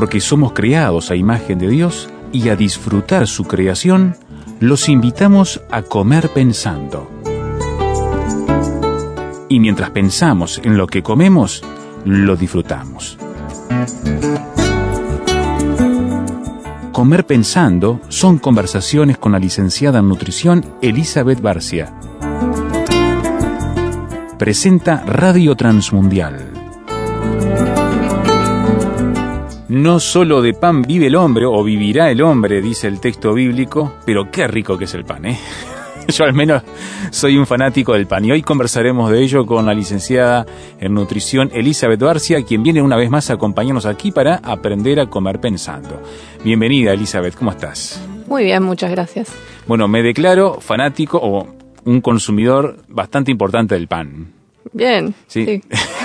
porque somos creados a imagen de Dios y a disfrutar su creación, los invitamos a comer pensando. Y mientras pensamos en lo que comemos, lo disfrutamos. Comer pensando son conversaciones con la licenciada en nutrición Elizabeth Barcia. Presenta Radio Transmundial. No solo de pan vive el hombre, o vivirá el hombre, dice el texto bíblico, pero qué rico que es el pan, ¿eh? Yo al menos soy un fanático del pan y hoy conversaremos de ello con la licenciada en nutrición Elizabeth Barcia, quien viene una vez más a acompañarnos aquí para aprender a comer pensando. Bienvenida Elizabeth, ¿cómo estás? Muy bien, muchas gracias. Bueno, me declaro fanático o un consumidor bastante importante del pan. Bien. sí.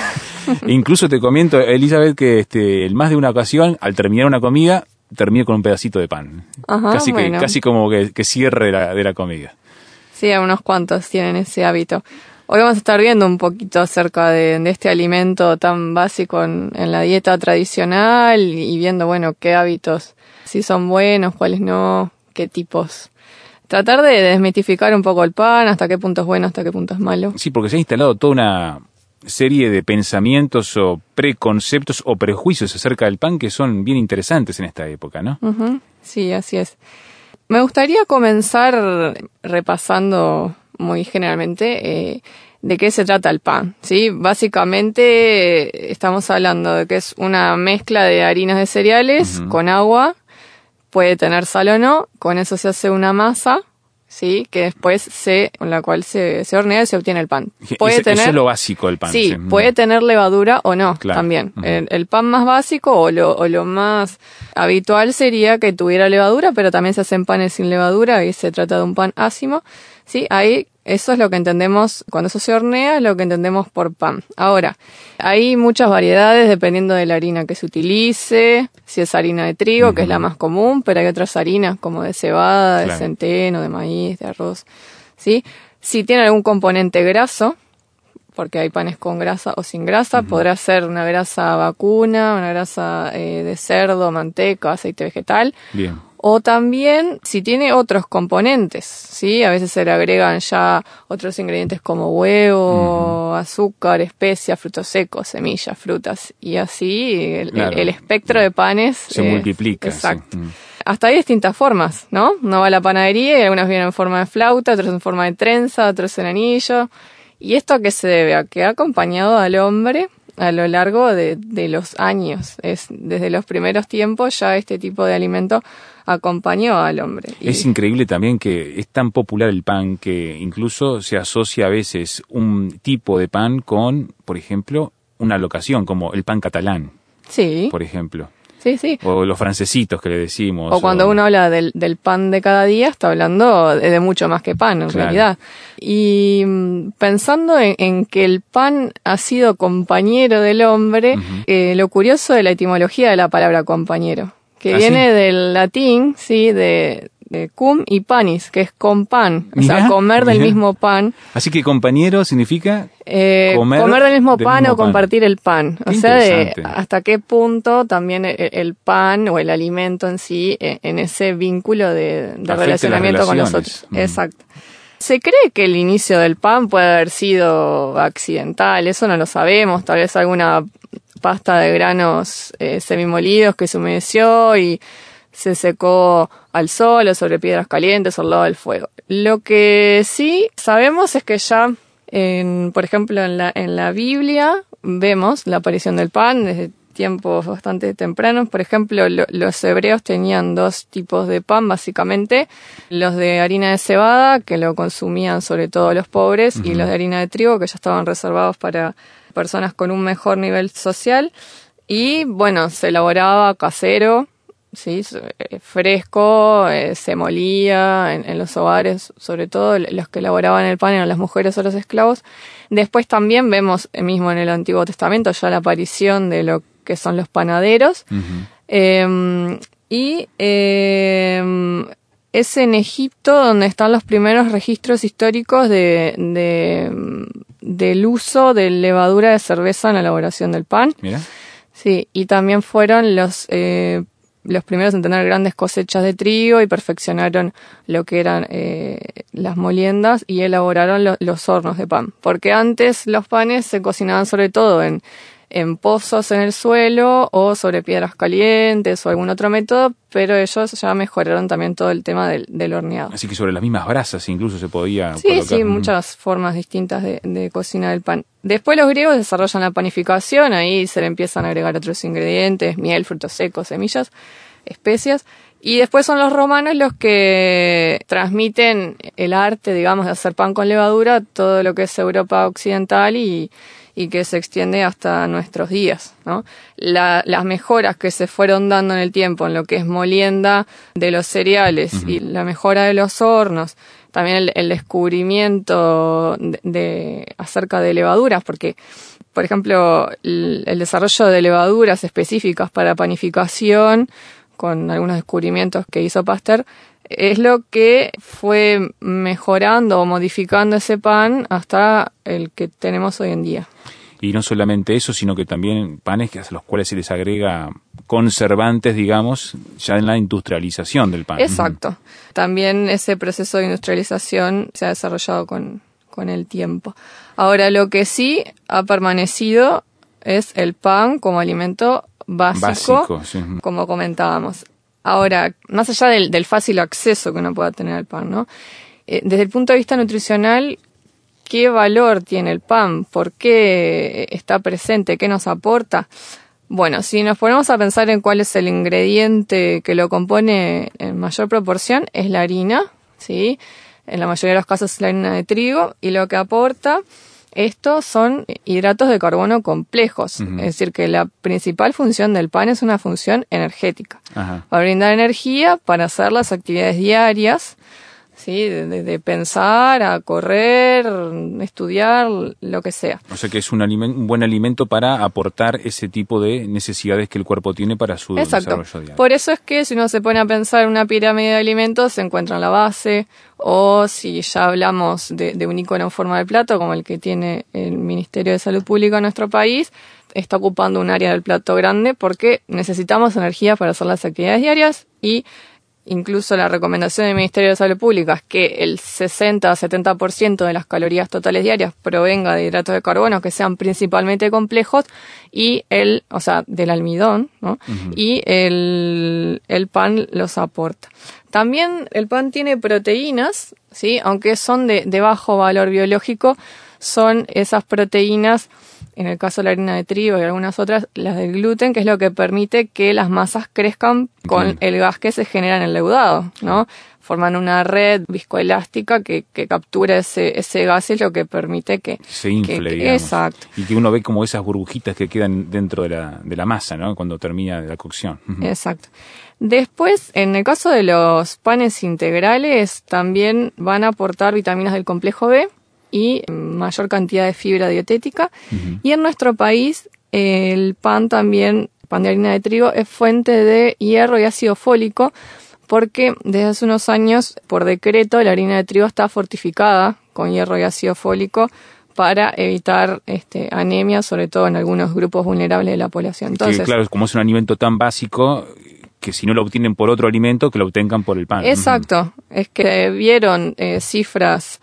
Incluso te comento, Elizabeth, que este, en más de una ocasión, al terminar una comida, termino con un pedacito de pan. casi, que, casi como que, cierre de la, comida. Sí, unos cuantos tienen ese hábito. Hoy vamos a estar viendo un poquito acerca de, este alimento tan básico en, la dieta tradicional y viendo, bueno, qué hábitos, si son buenos, cuáles no, qué tipos. Tratar de desmitificar un poco el pan, hasta qué punto es bueno, hasta qué punto es malo. Sí, porque se ha instalado toda una, serie de pensamientos o preconceptos o prejuicios acerca del pan que son bien interesantes en esta época, ¿no? Sí, así es. Me gustaría comenzar repasando muy generalmente eh, de qué se trata el pan, ¿sí? Básicamente estamos hablando de que es una mezcla de harinas de cereales con agua, puede tener sal o no, con eso se hace una masa, ¿sí? Que después se, con la cual se, se hornea y se obtiene el pan. Puede tener, eso es lo básico del pan. Sí, puede tener levadura o no, también. el, pan más básico o lo, o lo más habitual sería que tuviera levadura, pero también se hacen panes sin levadura y se trata de un pan ácimo. Sí, ahí eso es lo que entendemos, cuando eso se hornea, es lo que entendemos por pan. Ahora, hay muchas variedades dependiendo de la harina que se utilice, si es harina de trigo, que es la más común, pero hay otras harinas como de cebada, de centeno, de maíz, de arroz, ¿sí? Si tiene algún componente graso, porque hay panes con grasa o sin grasa, podrá ser una grasa vacuna, una grasa eh, de cerdo, manteca, aceite vegetal. Bien o también si tiene otros componentes, ¿sí? A veces se le agregan ya otros ingredientes como huevo, azúcar, especias, frutos secos, semillas, frutas y así el, espectro de panes se multiplica. Exacto. Hasta hay distintas formas, ¿no? Uno va a la panadería y algunas vienen en forma de flauta, otras en forma de trenza, otros en anillo. ¿Y esto a qué se debe? A que ha acompañado al hombre a lo largo de, de los años. Es, desde los primeros tiempos ya este tipo de alimento acompañó al hombre. Es increíble también que es tan popular el pan que incluso se asocia a veces un tipo de pan con, por ejemplo, una locación, como el pan catalán. Sí. Por ejemplo. Sí, sí. O los francesitos que le decimos. O cuando uno habla del, del, pan de cada día, está hablando de, mucho más que pan, en realidad. Y mm, pensando en, que el pan ha sido compañero del hombre, eh, lo curioso de la etimología de la palabra compañero que ¿Ah, viene del latín, sí, de, de, cum y panis, que es con pan, o sea, comer del mismo pan. Así que compañero significa eh, comer, del mismo pan o compartir el pan. o sea, de hasta qué punto también el, pan o el alimento en sí, eh, en ese vínculo de, relacionamiento con los otros. Mm. Exacto. Se cree que el inicio del pan puede haber sido accidental, eso no lo sabemos, tal vez alguna pasta de granos eh, semimolidos que se humedeció y se secó al sol o sobre piedras calientes o al lado del fuego. Lo que sí sabemos es que ya, en, por ejemplo, en la, en la Biblia vemos la aparición del pan desde tiempos bastante tempranos. Por ejemplo, los hebreos tenían dos tipos de pan, básicamente. Los de harina de cebada, que lo consumían sobre todo los pobres, y los de harina de trigo, que ya estaban reservados para personas con un mejor nivel social y bueno, se elaboraba casero, ¿sí? Eh, fresco, eh, se molía en, los hogares, sobre todo los que elaboraban el pan eran las mujeres o los esclavos. Después también vemos eh, mismo en el Antiguo Testamento ya la aparición de lo que son los panaderos. Em, y em, es en Egipto donde están los primeros registros históricos de, del uso de levadura de cerveza en la elaboración del pan. Sí, y también fueron los eh, los primeros en tener grandes cosechas de trigo y perfeccionaron lo que eran eh, las moliendas y elaboraron los hornos de pan. Porque antes los panes se cocinaban sobre todo en, en pozos en el suelo o sobre piedras calientes o algún otro método, pero ellos ya mejoraron también todo el tema del, horneado. Así que sobre las mismas brasas incluso se podía sí, Sí, muchas formas distintas de, de, cocinar el pan. Después los griegos desarrollan la panificación, ahí se le empiezan a agregar otros ingredientes, miel, frutos secos, semillas, especias, y después son los romanos los que transmiten el arte, digamos, de hacer pan con levadura, todo lo que es Europa occidental y, y que se extiende hasta nuestros días. ¿no? las mejoras que se fueron dando en el tiempo en lo que es molienda de los cereales y la mejora de los hornos, también el, descubrimiento de, acerca de levaduras, porque por ejemplo, el, el, desarrollo de levaduras específicas para panificación, con algunos descubrimientos que hizo Pasteur, es lo que fue mejorando o modificando ese pan hasta el que tenemos hoy en día. Y no solamente eso, sino que también panes a los cuales se les agrega conservantes, digamos, ya en la industrialización del pan. Exacto. También ese proceso de industrialización se ha desarrollado con, con el tiempo. Ahora, lo que sí ha permanecido es el pan como alimento básico, como comentábamos. Ahora, más allá del, fácil acceso que uno pueda tener al pan, ¿no? Eh, desde el punto de vista nutricional, ¿qué valor tiene el pan? ¿Por qué está presente? ¿Qué nos aporta? Bueno, si nos ponemos a pensar en cuál es el ingrediente que lo compone en mayor proporción, es la harina, ¿sí? En la mayoría de los casos es la harina de trigo, y lo que aporta estos son hidratos de carbono complejos, es decir, que la principal función del pan es una función energética, para brindar energía para hacer las actividades diarias ¿sí? De, pensar a correr, estudiar, lo que sea. O sea que es un, un, buen alimento para aportar ese tipo de necesidades que el cuerpo tiene para su desarrollo diario. Por eso es que si uno se pone a pensar en una pirámide de alimentos, se encuentra en la base, o si ya hablamos de, de un icono en forma de plato, como el que tiene el Ministerio de Salud Pública en nuestro país, está ocupando un área del plato grande porque necesitamos energía para hacer las actividades diarias y incluso la recomendación del Ministerio de Salud Pública es que el 60-70% de las calorías totales diarias provenga de hidratos de carbono que sean principalmente complejos y el, o sea, del almidón, ¿no? Y el, el pan los aporta. También el pan tiene proteínas, ¿sí? Aunque son de, de bajo valor biológico, son esas proteínas en el caso de la harina de trigo y algunas otras, las del gluten, que es lo que permite que las masas crezcan con el gas que se genera en el leudado, ¿no? Forman una red viscoelástica que, que captura ese, ese gas y es lo que permite que se infle, Exacto. Y que uno ve como esas burbujitas que quedan dentro de la, de la masa, ¿no? Cuando termina la cocción. Exacto. Después, en el caso de los panes integrales, también van a aportar vitaminas del complejo B, y mayor cantidad de fibra dietética. Y en nuestro país el pan también, pan de harina de trigo, es fuente de hierro y ácido fólico porque desde hace unos años, por decreto, la harina de trigo está fortificada con hierro y ácido fólico para evitar este, anemia, sobre todo en algunos grupos vulnerables de la población. Entonces, claro, como es un alimento tan básico, que si no lo obtienen por otro alimento, que lo obtengan por el pan. Exacto, es que vieron eh, cifras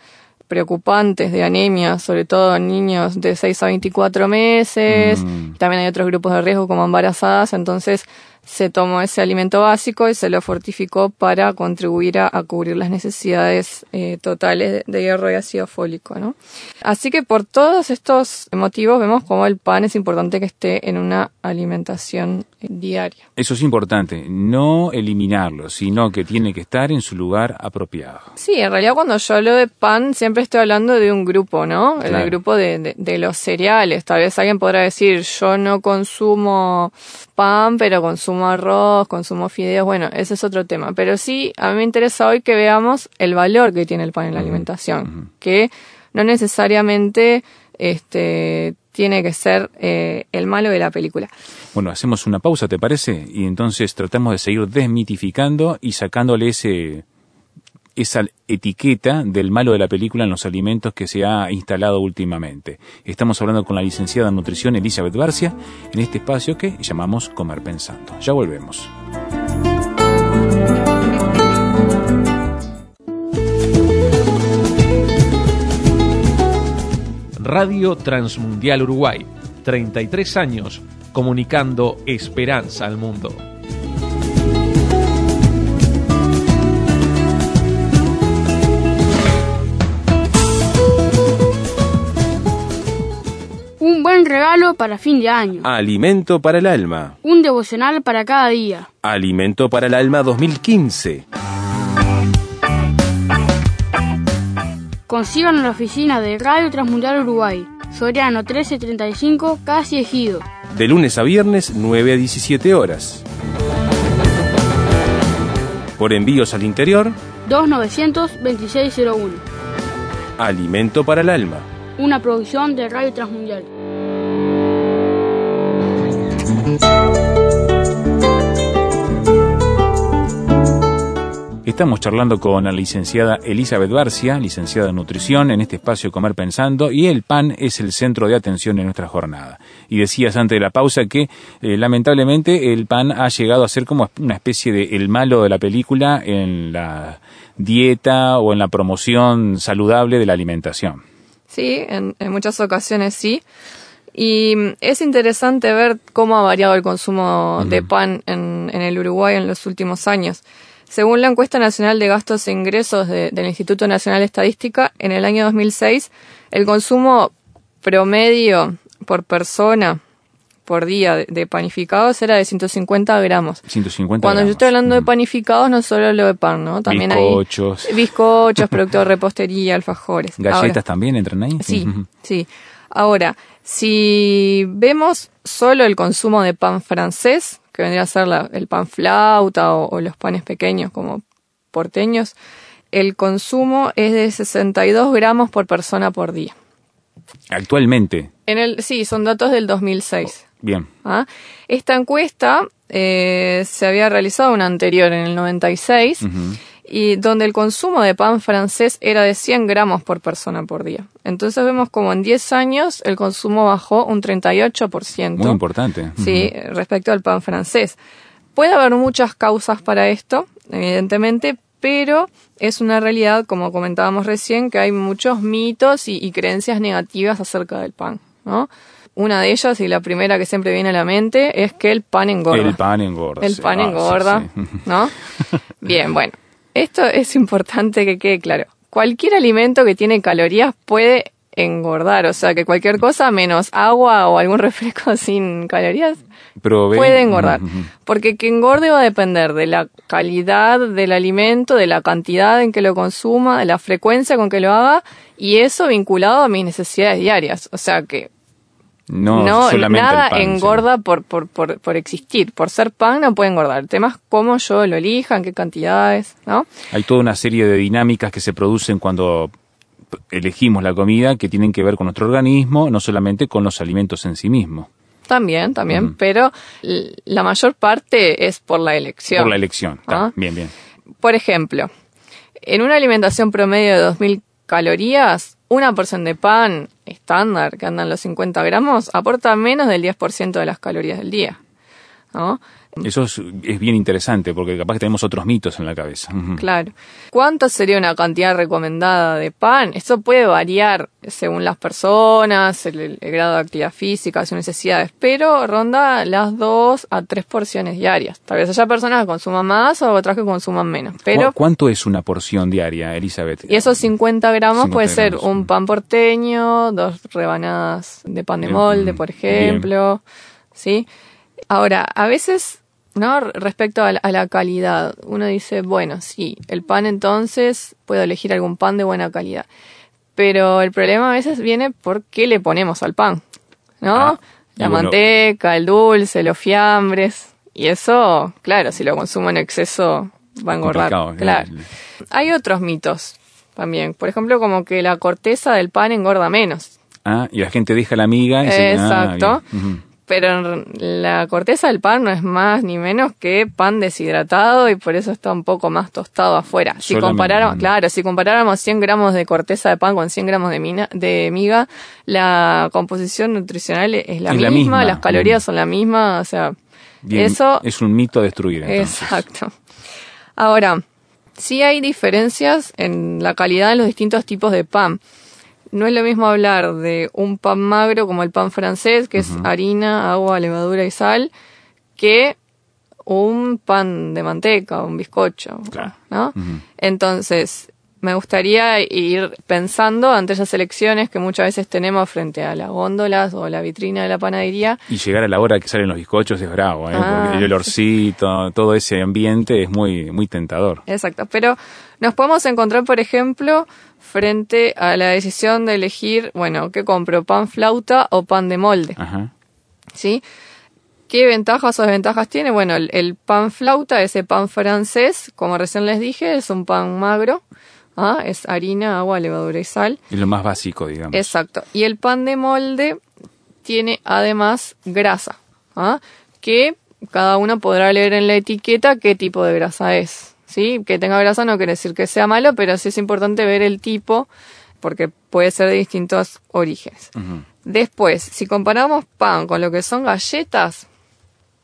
preocupantes de anemia, sobre todo en niños de 6 a 24 meses. Mm. También hay otros grupos de riesgo como embarazadas, entonces se tomó ese alimento básico y se lo fortificó para contribuir a, cubrir las necesidades eh, totales de, hierro y ácido fólico. ¿no? Así que por todos estos motivos vemos cómo el pan es importante que esté en una alimentación diaria. Eso es importante, no eliminarlo, sino que tiene que estar en su lugar apropiado. Sí, en realidad cuando yo hablo de pan siempre estoy hablando de un grupo, ¿no? El grupo de, de los cereales. Tal vez alguien podrá decir, yo no consumo pan, pero consumo arroz, consumo fideos, bueno, ese es otro tema. Pero sí, a mí me interesa hoy que veamos el valor que tiene el pan en la alimentación, que no necesariamente este, tiene que ser eh, el malo de la película. Bueno, hacemos una pausa, ¿te parece? Y entonces tratamos de seguir desmitificando y sacándole ese esa etiqueta del malo de la película en los alimentos que se ha instalado últimamente. Estamos hablando con la licenciada en nutrición Elizabeth Barcia en este espacio que llamamos Comer Pensando. Ya volvemos. Radio Transmundial Uruguay, 33 años comunicando esperanza al mundo. Un regalo para fin de año. Alimento para el alma. Un devocional para cada día. Alimento para el alma 2015. Consigan en la oficina de Radio Transmundial Uruguay. Soriano 1335, casi ejido. De lunes a viernes, 9 a 17 horas. Por envíos al interior, 292601. Alimento para el alma. Una producción de Radio Transmundial. Estamos charlando con la licenciada Elizabeth Barcia, licenciada en nutrición, en este espacio Comer Pensando, y el pan es el centro de atención en nuestra jornada. Y decías antes de la pausa que eh, lamentablemente el pan ha llegado a ser como una especie de el malo de la película en la dieta o en la promoción saludable de la alimentación. Sí, en, muchas ocasiones sí. Y es interesante ver cómo ha variado el consumo de pan en, en el Uruguay en los últimos años. Según la encuesta nacional de gastos e ingresos del Instituto Nacional de Estadística, en el año 2006 el consumo promedio por persona por día de, panificados era de 150 gramos. 150 Cuando yo estoy hablando de panificados, no solo lo de pan, ¿no? También bizcochos. hay bizcochos, productos de repostería, alfajores. ¿Galletas también entran ahí? Sí, sí. Ahora, si vemos solo el consumo de pan francés, que vendría a ser el pan flauta o, los panes pequeños como porteños, el consumo es de 62 gramos por persona por día. Actualmente. En el, sí, son datos del 2006. Bien. ¿Ah? Esta encuesta eh, se había realizado una anterior en el 96 y donde el consumo de pan francés era de 100 gramos por persona por día. Entonces vemos como en 10 años el consumo bajó un 38%. Muy importante. Sí, respecto al pan francés. Puede haber muchas causas para esto, evidentemente, pero es una realidad, como comentábamos recién, que hay muchos mitos y, creencias negativas acerca del pan, ¿no? Una de ellas, y la primera que siempre viene a la mente, es que el pan engorda. El pan engorda. El pan ah, engorda, ¿no? Bien, bueno. Esto es importante que quede claro. Cualquier alimento que tiene calorías puede engordar, o sea que cualquier cosa menos agua o algún refresco sin calorías puede engordar. Porque que engorde va a depender de la calidad del alimento, de la cantidad en que lo consuma, de la frecuencia con que lo haga y eso vinculado a mis necesidades diarias. O sea que no, nada engorda por, por, por, por, existir. Por ser pan no puede engordar. El tema es cómo yo lo elija, en qué cantidades, ¿no? Hay toda una serie de dinámicas que se producen cuando elegimos la comida que tienen que ver con nuestro organismo, no solamente con los alimentos en sí mismos. También, también, pero la mayor parte es por la elección. Por la elección, ¿Ah? bien, bien. Por ejemplo, en una alimentación promedio de 2.000 calorías, una porción de pan estándar, que andan los 50 gramos, aporta menos del 10% de las calorías del día. ¿no? Eso es, bien interesante porque capaz que tenemos otros mitos en la cabeza. Claro. ¿Cuánto sería una cantidad recomendada de pan? Esto puede variar según las personas, el, grado de actividad física, sus necesidades, pero ronda las dos a tres porciones diarias. Tal vez haya personas que consuman más o otras que consuman menos. Pero ¿Cuánto es una porción diaria, Elizabeth? Y esos 50 gramos puede ser un pan porteño, dos rebanadas de pan de molde, por ejemplo. ¿Sí? Ahora, a veces ¿no? Respecto a la, calidad, uno dice, bueno, sí, el pan entonces puedo elegir algún pan de buena calidad. Pero el problema a veces viene por qué le ponemos al pan, ¿no? Ah, la manteca, el dulce, los fiambres. Y eso, claro, si lo consumo en exceso va a engordar. Claro. Hay otros mitos también. Por ejemplo, como que la corteza del pan engorda menos. Ah, y la gente deja la miga y Exacto. Pero la corteza del pan no es más ni menos que pan deshidratado y por eso está un poco más tostado afuera. Si comparáramos, claro, si comparáramos 100 gramos de corteza de pan con 100 gramos de, de miga, la composición nutricional es la, misma, las calorías son la misma, o sea, eso es un mito destruir. Exacto. Ahora, sí hay diferencias en la calidad de los distintos tipos de pan no es lo mismo hablar de un pan magro como el pan francés, que es harina, agua, levadura y sal, que un pan de manteca, un bizcocho, ¿no? Entonces, me gustaría ir pensando ante esas elecciones que muchas veces tenemos frente a las góndolas o la vitrina de la panadería. Y llegar a la hora que salen los bizcochos es bravo, ¿eh? Ah. el olorcito, todo ese ambiente es muy, muy tentador. Exacto, pero nos podemos encontrar, por ejemplo, frente a la decisión de elegir, bueno, ¿qué compro? ¿Pan flauta o pan de molde? Ajá. ¿Sí? ¿Qué ventajas o desventajas tiene? Bueno, el, pan flauta, ese pan francés, como recién les dije, es un pan magro. ¿ah? Es harina, agua, levadura y sal. Es lo más básico, digamos. Exacto. Y el pan de molde tiene además grasa, ¿ah? que cada uno podrá leer en la etiqueta qué tipo de grasa es. ¿Sí? Que tenga grasa no quiere decir que sea malo, pero sí es importante ver el tipo porque puede ser de distintos orígenes. Después, si comparamos pan con lo que son galletas,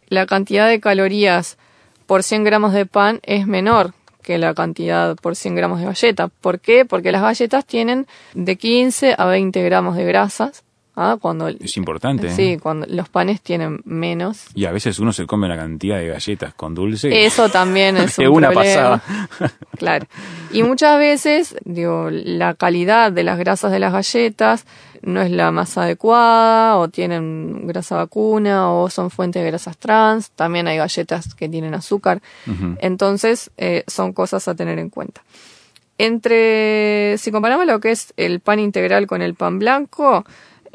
la cantidad de calorías por 100 gramos de pan es menor que la cantidad por 100 gramos de galleta. ¿Por qué? Porque las galletas tienen de 15 a 20 gramos de grasas Ah, cuando, es importante. Sí, ¿eh? cuando los panes tienen menos. Y a veces uno se come una cantidad de galletas con dulce. Eso también es un una pasada. claro. Y muchas veces, digo, la calidad de las grasas de las galletas no es la más adecuada, o tienen grasa vacuna, o son fuentes de grasas trans. También hay galletas que tienen azúcar. Entonces, eh, son cosas a tener en cuenta. Entre, si comparamos lo que es el pan integral con el pan blanco,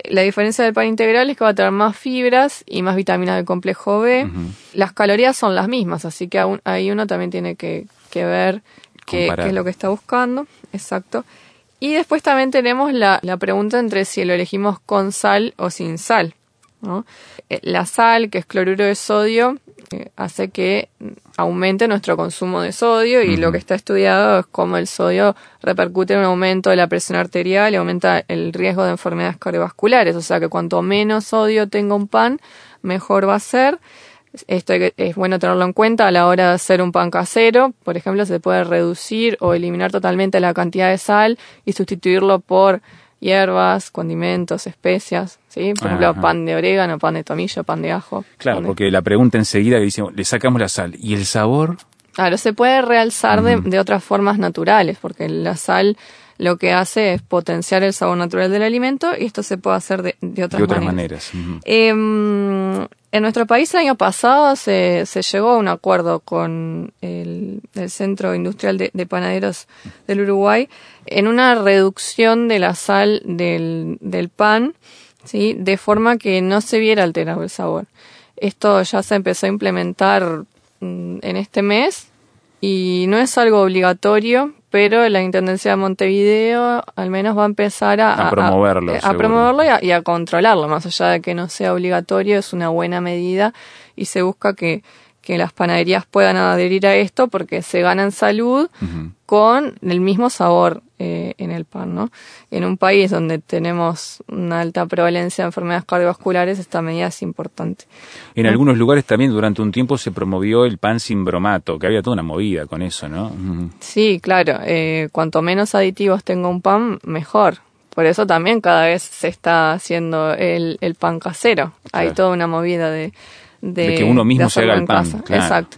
la diferencia del pan integral es que va a tener más fibras y más vitaminas del complejo B. Las calorías son las mismas, así que ahí uno también tiene que, ver qué, es lo que está buscando. Exacto. Y después también tenemos la, la pregunta entre si lo elegimos con sal o sin sal. Eh, la sal, que es cloruro de sodio, hace que aumente nuestro consumo de sodio y lo que está estudiado es cómo el sodio repercute en un aumento de la presión arterial y aumenta el riesgo de enfermedades cardiovasculares. O sea que cuanto menos sodio tenga un pan, mejor va a ser. Esto es bueno tenerlo en cuenta a la hora de hacer un pan casero. Por ejemplo, se puede reducir o eliminar totalmente la cantidad de sal y sustituirlo por hierbas, condimentos, especias, ¿sí? Por ejemplo, pan de orégano, pan de tomillo, pan de ajo. Claro, porque la pregunta enseguida que dice, le sacamos la sal, ¿y el sabor? Claro, se puede realzar de, de, otras formas naturales, porque la sal lo que hace es potenciar el sabor natural del alimento y esto se puede hacer de, de otras, de otras maneras. Em, en nuestro país el año pasado se, se llegó a un acuerdo con el, Centro Industrial de, de, Panaderos del Uruguay en una reducción de la sal del, del pan, ¿sí? de forma que no se viera alterado el sabor. Esto ya se empezó a implementar mm, en este mes y no es algo obligatorio, pero la Intendencia de Montevideo al menos va a empezar a, promoverlo, a, promoverlo y a, controlarlo, más allá de que no sea obligatorio, es una buena medida y se busca que, que las panaderías puedan adherir a esto porque se ganan salud con el mismo sabor eh, en el pan, ¿no? En un país donde tenemos una alta prevalencia de enfermedades cardiovasculares, esta medida es importante. En algunos lugares también durante un tiempo se promovió el pan sin bromato, que había toda una movida con eso, ¿no? Sí, claro. Eh, cuanto menos aditivos tenga un pan, mejor. Por eso también cada vez se está haciendo el, el pan casero. Hay toda una movida de, de, que uno mismo se haga el pan. Exacto.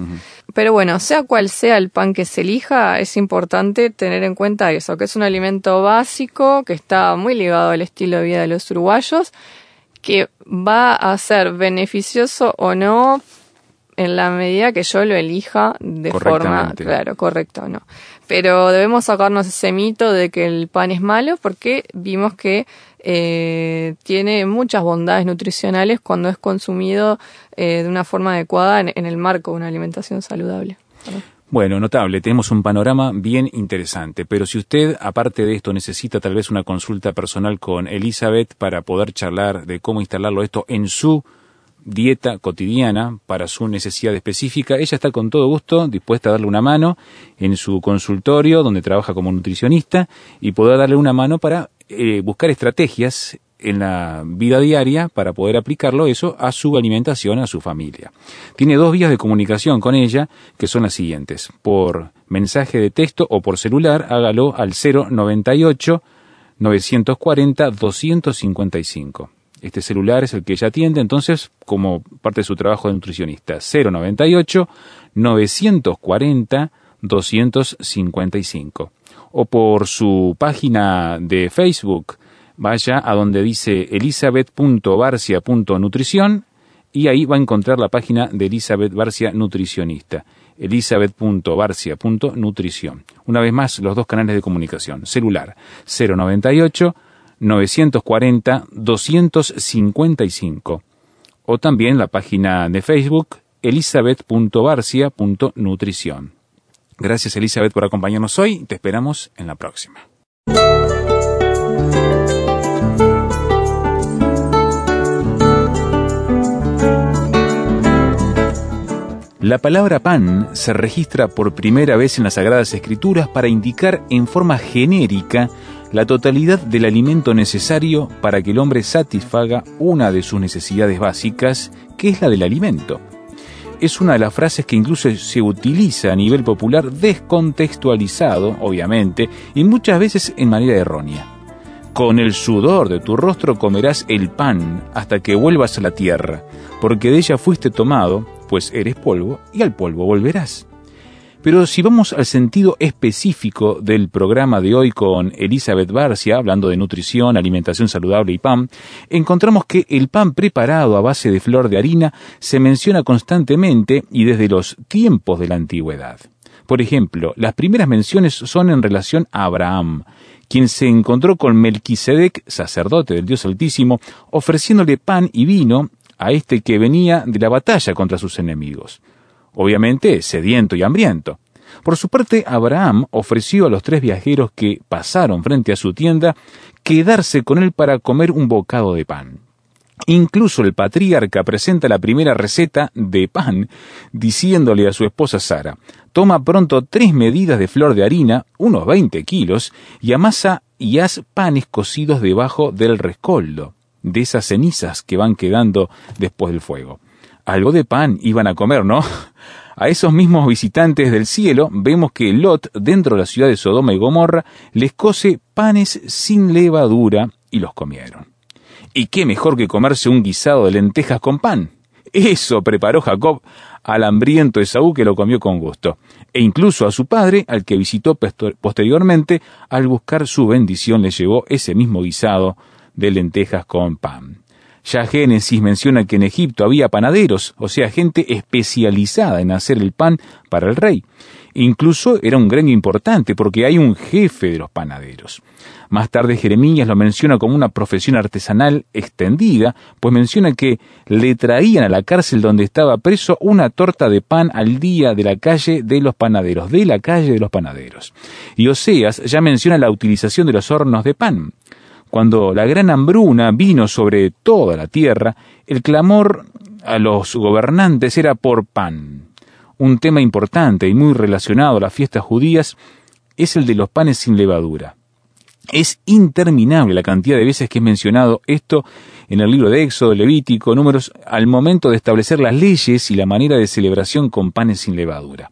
Pero bueno, sea cual sea el pan que se elija, es importante tener en cuenta eso, que es un alimento básico, que está muy ligado al estilo de vida de los uruguayos, que va a ser beneficioso o no en la medida que yo lo elija de forma, claro, correcta o no. Pero debemos sacarnos ese mito de que el pan es malo porque vimos que eh, tiene muchas bondades nutricionales cuando es consumido eh, de una forma adecuada en, el marco de una alimentación saludable. Bueno, notable, tenemos un panorama bien interesante, pero si usted, aparte de esto, necesita tal vez una consulta personal con Elizabeth para poder charlar de cómo instalarlo esto en su dieta cotidiana para su necesidad específica, ella está con todo gusto dispuesta a darle una mano en su consultorio donde trabaja como nutricionista y poder darle una mano para eh, buscar estrategias en la vida diaria para poder aplicarlo eso a su alimentación, a su familia. Tiene dos vías de comunicación con ella que son las siguientes. Por mensaje de texto o por celular, hágalo al 098 940 255. Este celular es el que ella atiende, entonces, como parte de su trabajo de nutricionista. 098 940 255. O por su página de Facebook, vaya a donde dice elizabeth.barcia.nutrición y ahí va a encontrar la página de Elizabeth Barcia Nutricionista. elizabeth.barcia.nutrición. Una vez más, los dos canales de comunicación. Celular 098 940 255 o también la página de Facebook elizabeth.barcia.nutrición. Gracias Elizabeth por acompañarnos hoy, te esperamos en la próxima. La palabra pan se registra por primera vez en las Sagradas Escrituras para indicar en forma genérica la totalidad del alimento necesario para que el hombre satisfaga una de sus necesidades básicas, que es la del alimento. Es una de las frases que incluso se utiliza a nivel popular descontextualizado, obviamente, y muchas veces en manera errónea. Con el sudor de tu rostro comerás el pan hasta que vuelvas a la tierra, porque de ella fuiste tomado, pues eres polvo, y al polvo volverás. Pero si vamos al sentido específico del programa de hoy con Elizabeth Barcia, hablando de nutrición, alimentación saludable y pan, encontramos que el pan preparado a base de flor de harina se menciona constantemente y desde los tiempos de la antigüedad. Por ejemplo, las primeras menciones son en relación a Abraham, quien se encontró con Melquisedec, sacerdote del Dios Altísimo, ofreciéndole pan y vino a este que venía de la batalla contra sus enemigos obviamente sediento y hambriento. Por su parte, Abraham ofreció a los tres viajeros que pasaron frente a su tienda quedarse con él para comer un bocado de pan. Incluso el patriarca presenta la primera receta de pan, diciéndole a su esposa Sara, toma pronto tres medidas de flor de harina, unos veinte kilos, y amasa y haz panes cocidos debajo del rescoldo, de esas cenizas que van quedando después del fuego. Algo de pan iban a comer, ¿no? A esos mismos visitantes del cielo vemos que Lot, dentro de la ciudad de Sodoma y Gomorra, les cose panes sin levadura y los comieron. ¿Y qué mejor que comerse un guisado de lentejas con pan? Eso preparó Jacob al hambriento Esaú que lo comió con gusto, e incluso a su padre, al que visitó posteriormente, al buscar su bendición le llevó ese mismo guisado de lentejas con pan. Ya Génesis menciona que en Egipto había panaderos, o sea, gente especializada en hacer el pan para el rey. Incluso era un gremio importante porque hay un jefe de los panaderos. Más tarde Jeremías lo menciona como una profesión artesanal extendida, pues menciona que le traían a la cárcel donde estaba preso una torta de pan al día de la calle de los panaderos, de la calle de los panaderos. Y Oseas ya menciona la utilización de los hornos de pan. Cuando la gran hambruna vino sobre toda la tierra, el clamor a los gobernantes era por pan. Un tema importante y muy relacionado a las fiestas judías es el de los panes sin levadura. Es interminable la cantidad de veces que he mencionado esto en el libro de Éxodo, Levítico, números, al momento de establecer las leyes y la manera de celebración con panes sin levadura.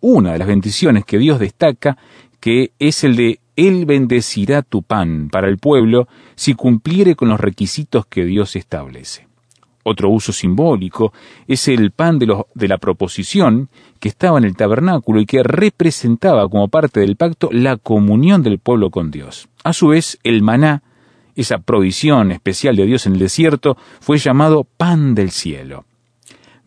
Una de las bendiciones que Dios destaca que es el de Él bendecirá tu pan para el pueblo si cumpliere con los requisitos que Dios establece. Otro uso simbólico es el pan de, de, la proposición que estaba en el tabernáculo y que representaba como parte del pacto la comunión del pueblo con Dios. A su vez, el maná, esa provisión especial de Dios en el desierto, fue llamado pan del cielo.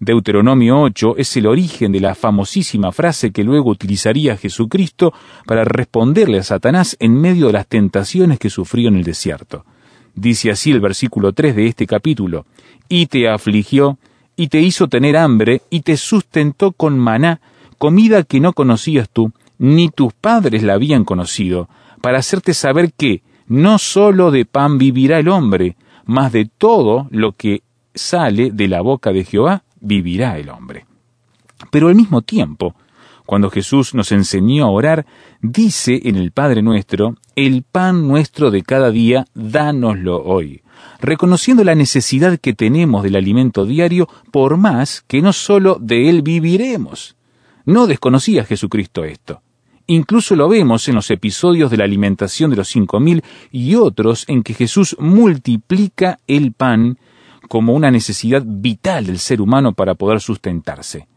Deuteronomio 8 es el origen de la famosísima frase que luego utilizaría Jesucristo para responderle a Satanás en medio de las tentaciones que sufrió en el desierto. Dice así el versículo 3 de este capítulo, y te afligió, y te hizo tener hambre, y te sustentó con maná, comida que no conocías tú, ni tus padres la habían conocido, para hacerte saber que no sólo de pan vivirá el hombre, mas de todo lo que sale de la boca de Jehová, vivirá el hombre. Pero al mismo tiempo, cuando Jesús nos enseñó a orar, dice en el Padre nuestro, el pan nuestro de cada día, dánoslo hoy, reconociendo la necesidad que tenemos del alimento diario, por más que no sólo de él viviremos. No desconocía Jesucristo esto. Incluso lo vemos en los episodios de la alimentación de los cinco mil y otros en que Jesús multiplica el pan como una necesidad vital del ser humano para poder sustentarse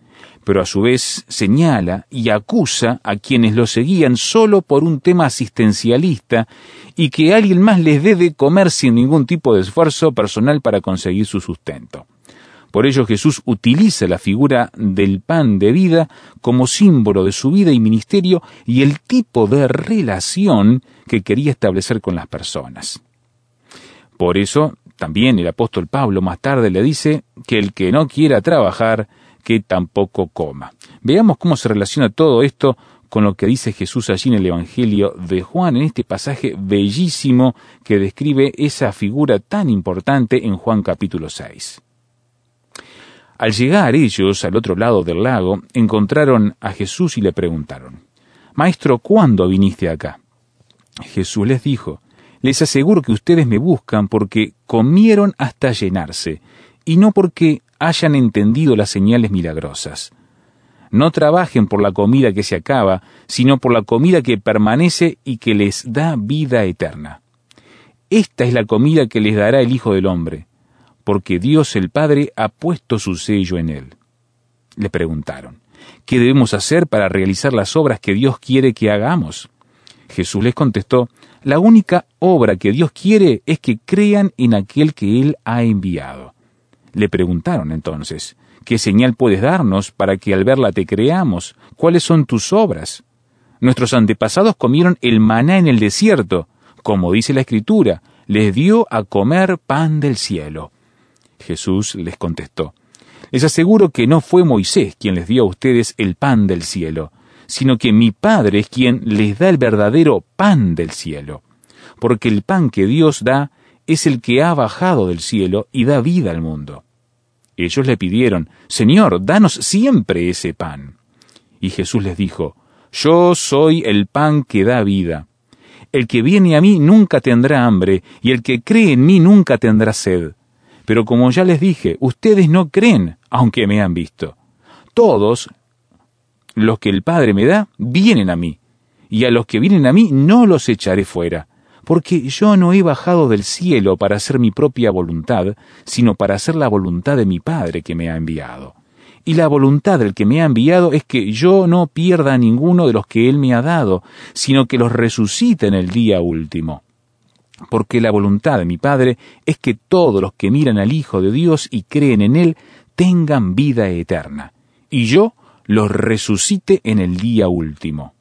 pero a su vez señala y acusa a quienes lo seguían solo por un tema asistencialista y que alguien más les dé de comer sin ningún tipo de esfuerzo personal para conseguir su sustento. Por ello Jesús utiliza la figura del pan de vida como símbolo de su vida y ministerio y el tipo de relación que quería establecer con las personas. Por eso también el apóstol Pablo más tarde le dice que el que no quiera trabajar, que tampoco coma. Veamos cómo se relaciona todo esto con lo que dice Jesús allí en el Evangelio de Juan, en este pasaje bellísimo que describe esa figura tan importante en Juan capítulo 6. Al llegar ellos al otro lado del lago, encontraron a Jesús y le preguntaron, Maestro, ¿cuándo viniste acá? Jesús les dijo, Les aseguro que ustedes me buscan porque comieron hasta llenarse, y no porque hayan entendido las señales milagrosas. No trabajen por la comida que se acaba, sino por la comida que permanece y que les da vida eterna. Esta es la comida que les dará el Hijo del Hombre, porque Dios el Padre ha puesto su sello en él. Le preguntaron, ¿qué debemos hacer para realizar las obras que Dios quiere que hagamos? Jesús les contestó, la única obra que Dios quiere es que crean en aquel que Él ha enviado. Le preguntaron entonces, ¿qué señal puedes darnos para que al verla te creamos? ¿Cuáles son tus obras? Nuestros antepasados comieron el maná en el desierto, como dice la Escritura, les dio a comer pan del cielo. Jesús les contestó, les aseguro que no fue Moisés quien les dio a ustedes el pan del cielo, sino que mi Padre es quien les da el verdadero pan del cielo, porque el pan que Dios da es el que ha bajado del cielo y da vida al mundo. Ellos le pidieron, Señor, danos siempre ese pan. Y Jesús les dijo, Yo soy el pan que da vida. El que viene a mí nunca tendrá hambre, y el que cree en mí nunca tendrá sed. Pero como ya les dije, ustedes no creen, aunque me han visto. Todos los que el Padre me da, vienen a mí, y a los que vienen a mí no los echaré fuera porque yo no he bajado del cielo para hacer mi propia voluntad, sino para hacer la voluntad de mi Padre que me ha enviado. Y la voluntad del que me ha enviado es que yo no pierda a ninguno de los que Él me ha dado, sino que los resucite en el día último. Porque la voluntad de mi Padre es que todos los que miran al Hijo de Dios y creen en Él tengan vida eterna, y yo los resucite en el día último.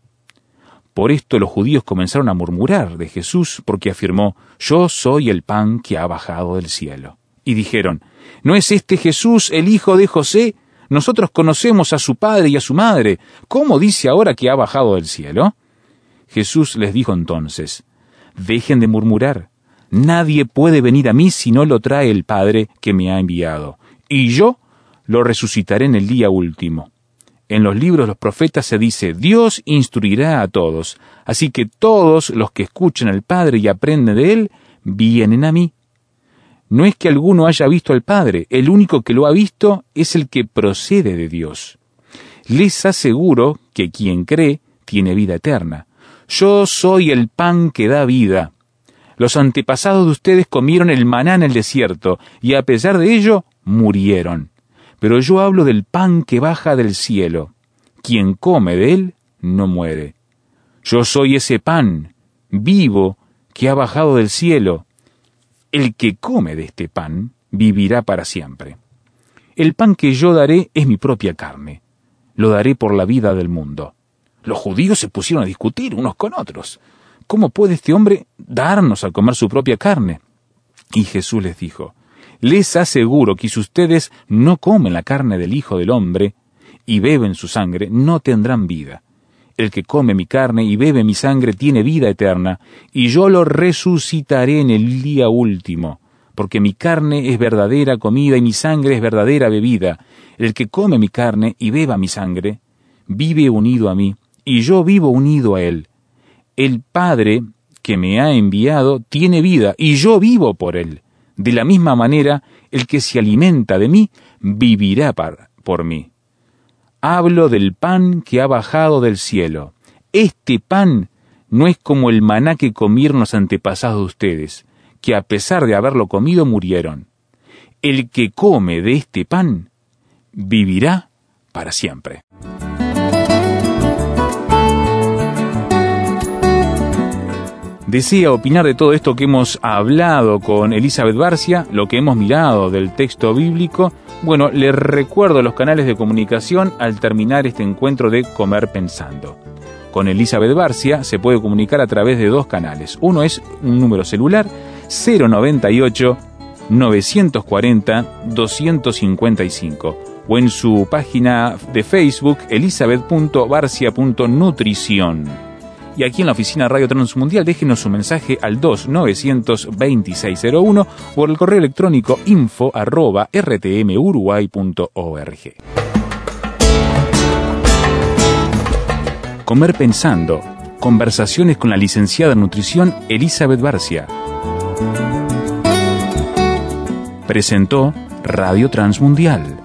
Por esto los judíos comenzaron a murmurar de Jesús porque afirmó, Yo soy el pan que ha bajado del cielo. Y dijeron, ¿no es este Jesús el hijo de José? Nosotros conocemos a su padre y a su madre. ¿Cómo dice ahora que ha bajado del cielo? Jesús les dijo entonces, Dejen de murmurar. Nadie puede venir a mí si no lo trae el Padre que me ha enviado. Y yo lo resucitaré en el día último. En los libros de los profetas se dice, Dios instruirá a todos, así que todos los que escuchen al Padre y aprenden de Él, vienen a mí. No es que alguno haya visto al Padre, el único que lo ha visto es el que procede de Dios. Les aseguro que quien cree tiene vida eterna. Yo soy el pan que da vida. Los antepasados de ustedes comieron el maná en el desierto, y a pesar de ello murieron pero yo hablo del pan que baja del cielo. Quien come de él no muere. Yo soy ese pan vivo que ha bajado del cielo. El que come de este pan vivirá para siempre. El pan que yo daré es mi propia carne. Lo daré por la vida del mundo. Los judíos se pusieron a discutir unos con otros. ¿Cómo puede este hombre darnos a comer su propia carne? Y Jesús les dijo, les aseguro que si ustedes no comen la carne del Hijo del Hombre y beben su sangre, no tendrán vida. El que come mi carne y bebe mi sangre tiene vida eterna, y yo lo resucitaré en el día último, porque mi carne es verdadera comida y mi sangre es verdadera bebida. El que come mi carne y beba mi sangre, vive unido a mí, y yo vivo unido a él. El Padre que me ha enviado tiene vida, y yo vivo por él. De la misma manera, el que se alimenta de mí, vivirá por mí. Hablo del pan que ha bajado del cielo. Este pan no es como el maná que comieron los antepasados de ustedes, que a pesar de haberlo comido murieron. El que come de este pan vivirá para siempre. Desea opinar de todo esto que hemos hablado con Elizabeth Barcia, lo que hemos mirado del texto bíblico, bueno, le recuerdo los canales de comunicación al terminar este encuentro de Comer Pensando. Con Elizabeth Barcia se puede comunicar a través de dos canales. Uno es un número celular 098 940 255 o en su página de Facebook elizabeth.barcia.nutrición. Y aquí en la oficina Radio Transmundial déjenos su mensaje al 292601 o el correo electrónico info. Comer pensando. Conversaciones con la licenciada en nutrición Elizabeth Barcia. Presentó Radio Transmundial